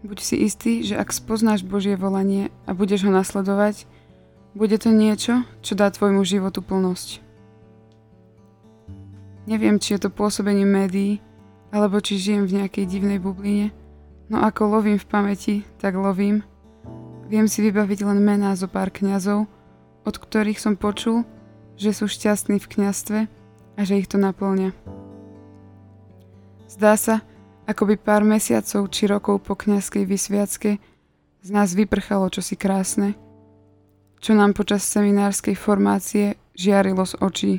Buď si istý, že ak spoznáš Božie volanie a budeš ho nasledovať, bude to niečo, čo dá tvojmu životu plnosť. Neviem, či je to pôsobenie médií, alebo či žijem v nejakej divnej bubline, no ako lovím v pamäti, tak lovím. Viem si vybaviť len mená zo pár kňazov, od ktorých som počul, že sú šťastní v kňastve a že ich to naplňa. Zdá sa, ako by pár mesiacov či rokov po kňazskej vysviacke z nás vyprchalo čosi krásne, čo nám počas seminárskej formácie žiarilo z očí.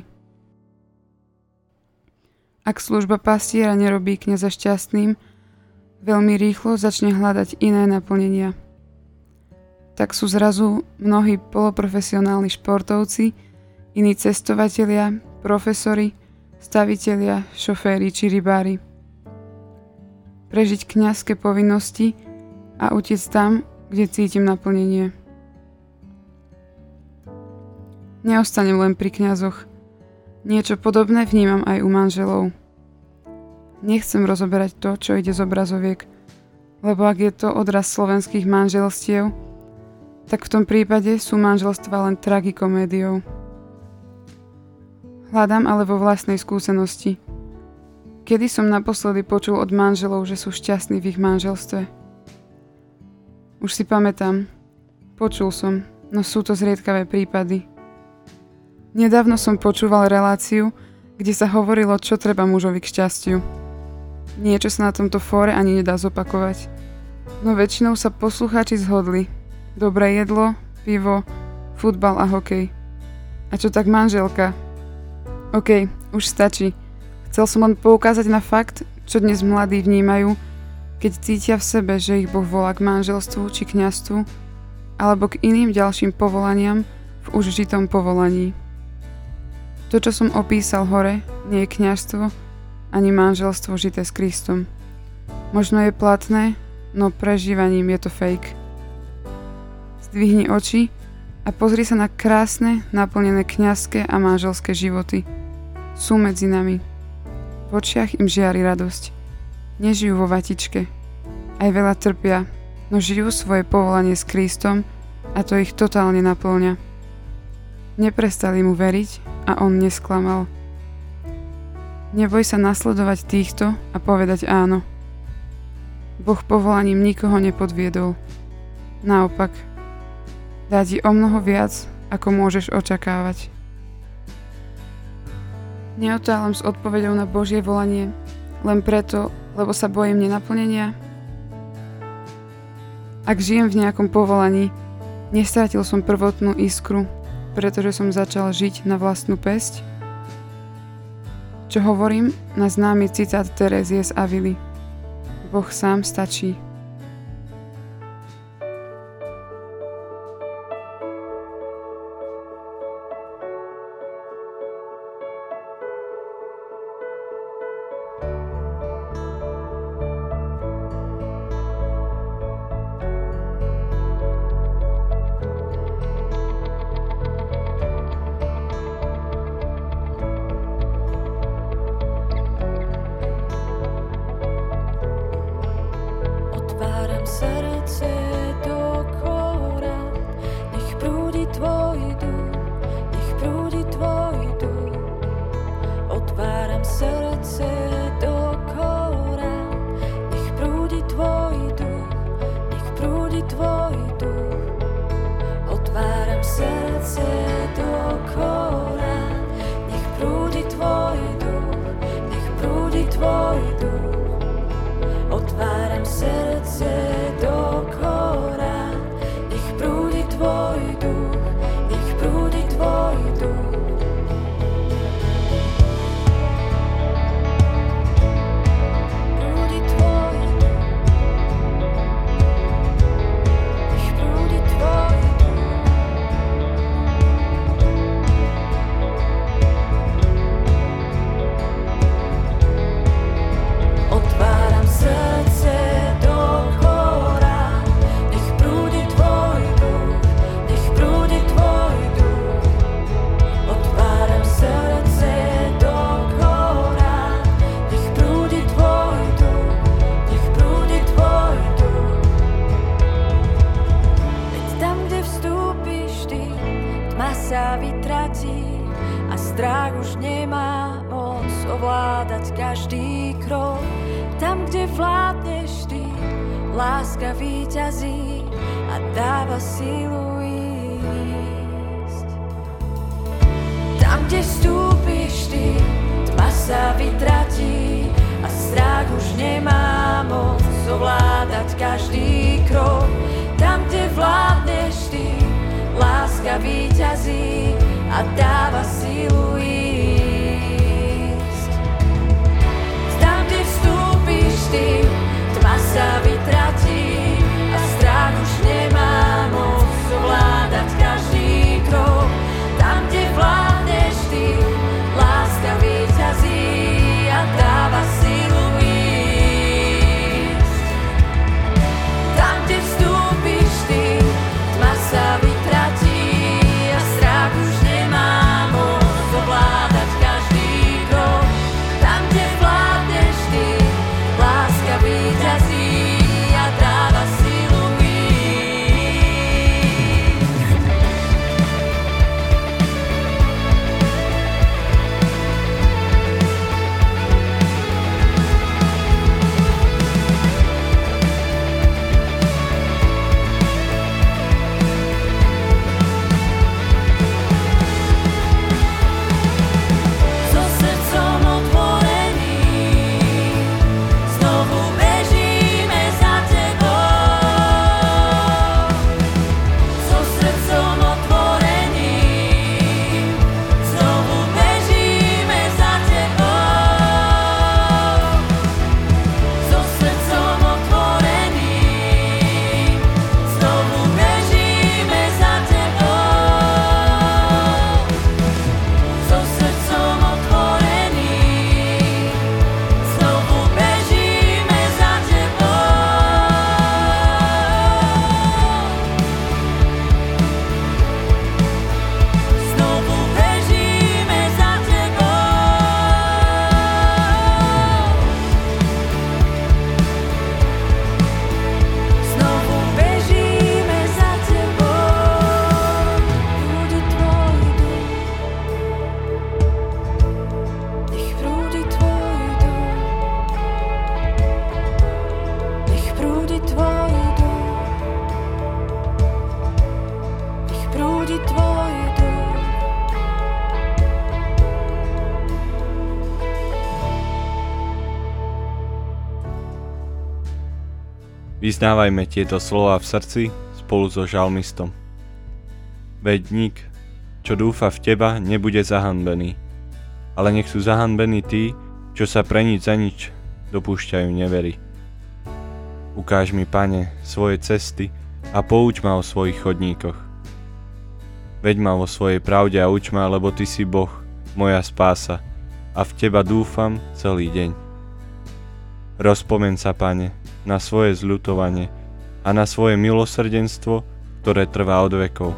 Ak služba pastiera nerobí kniaza šťastným, veľmi rýchlo začne hľadať iné naplnenia. Tak sú zrazu mnohí poloprofesionálni športovci, iní cestovatelia, profesori, stavitelia, šoféri či rybári. Prežiť kňazské povinnosti a utiec tam, kde cítim naplnenie. Neostanem len pri kňazoch – Niečo podobné vnímam aj u manželov. Nechcem rozoberať to, čo ide z obrazoviek, lebo ak je to odraz slovenských manželstiev, tak v tom prípade sú manželstva len tragikomédiou. Hľadám ale vo vlastnej skúsenosti. Kedy som naposledy počul od manželov, že sú šťastní v ich manželstve? Už si pamätám. Počul som, no sú to zriedkavé prípady. Nedávno som počúval reláciu, kde sa hovorilo, čo treba mužovi k šťastiu. Niečo sa na tomto fóre ani nedá zopakovať. No väčšinou sa poslucháči zhodli. Dobré jedlo, pivo, futbal a hokej. A čo tak manželka? OK, už stačí. Chcel som len poukázať na fakt, čo dnes mladí vnímajú, keď cítia v sebe, že ich Boh volá k manželstvu či kňastvu, alebo k iným ďalším povolaniam v už žitom povolaní. To, čo som opísal hore, nie je kňažstvo ani manželstvo žité s Kristom. Možno je platné, no prežívaním je to fake. Zdvihni oči a pozri sa na krásne, naplnené kňazské a manželské životy. Sú medzi nami. V očiach im žiari radosť. Nežijú vo vatičke. Aj veľa trpia, no žijú svoje povolanie s Kristom a to ich totálne naplňa. Neprestali mu veriť a on nesklamal. Neboj sa nasledovať týchto a povedať áno. Boh povolaním nikoho nepodviedol. Naopak, dá ti o mnoho viac, ako môžeš očakávať. Neotálam s odpovedou na Božie volanie, len preto, lebo sa bojím nenaplnenia. Ak žijem v nejakom povolaní, nestrátil som prvotnú iskru, pretože som začal žiť na vlastnú pesť? Čo hovorím na známy citát Terezie z Avily. Boh sám stačí. to krok. Tam, kde vládneš ty, láska víťazí a dáva silu ísť. Tam, kde vstúpiš ty, tma sa vytratí a strach už nemá moc ovládať každý krok. Tam, kde vládneš ty, láska víťazí a dáva silu ísť. Ty, tma sa vytratí Vyznávajme tieto slova v srdci spolu so žalmistom. Veď nik, čo dúfa v teba, nebude zahanbený, ale nech sú zahanbení tí, čo sa pre nič za nič dopúšťajú nevery. Ukáž mi, pane, svoje cesty a pouč ma o svojich chodníkoch. Veď ma vo svojej pravde a uč ma, lebo ty si Boh, moja spása, a v teba dúfam celý deň. Rozpomen sa, pane, na svoje zľutovanie a na svoje milosrdenstvo, ktoré trvá od vekov.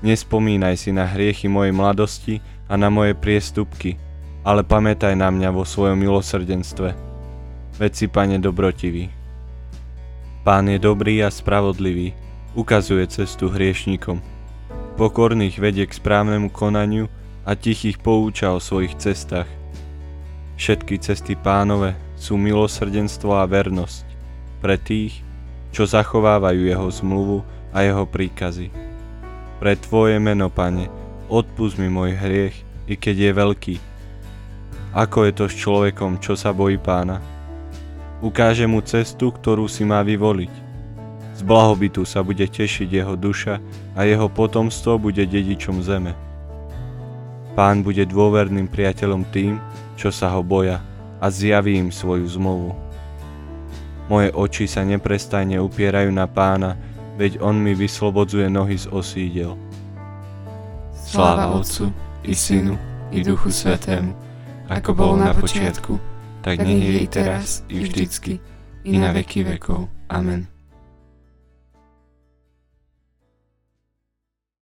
Nespomínaj si na hriechy mojej mladosti a na moje priestupky, ale pamätaj na mňa vo svojom milosrdenstve. Veď si, pane, dobrotivý. Pán je dobrý a spravodlivý, ukazuje cestu hriešnikom. Pokorných vedie k správnemu konaniu a tichých pouča o svojich cestách. Všetky cesty pánove sú milosrdenstvo a vernosť pre tých, čo zachovávajú jeho zmluvu a jeho príkazy. Pre tvoje meno, pane, odpust mi môj hriech, i keď je veľký. Ako je to s človekom, čo sa bojí pána? Ukáže mu cestu, ktorú si má vyvoliť. Z blahobytu sa bude tešiť jeho duša a jeho potomstvo bude dedičom zeme. Pán bude dôverným priateľom tým, čo sa ho boja a zjaví im svoju zmluvu. Moje oči sa neprestajne upierajú na pána, veď on mi vyslobodzuje nohy z osídel. Sláva Otcu i Synu i Duchu Svetému, ako bolo na počiatku, tak nech je i teraz, i vždycky, i na veky vekov. Amen.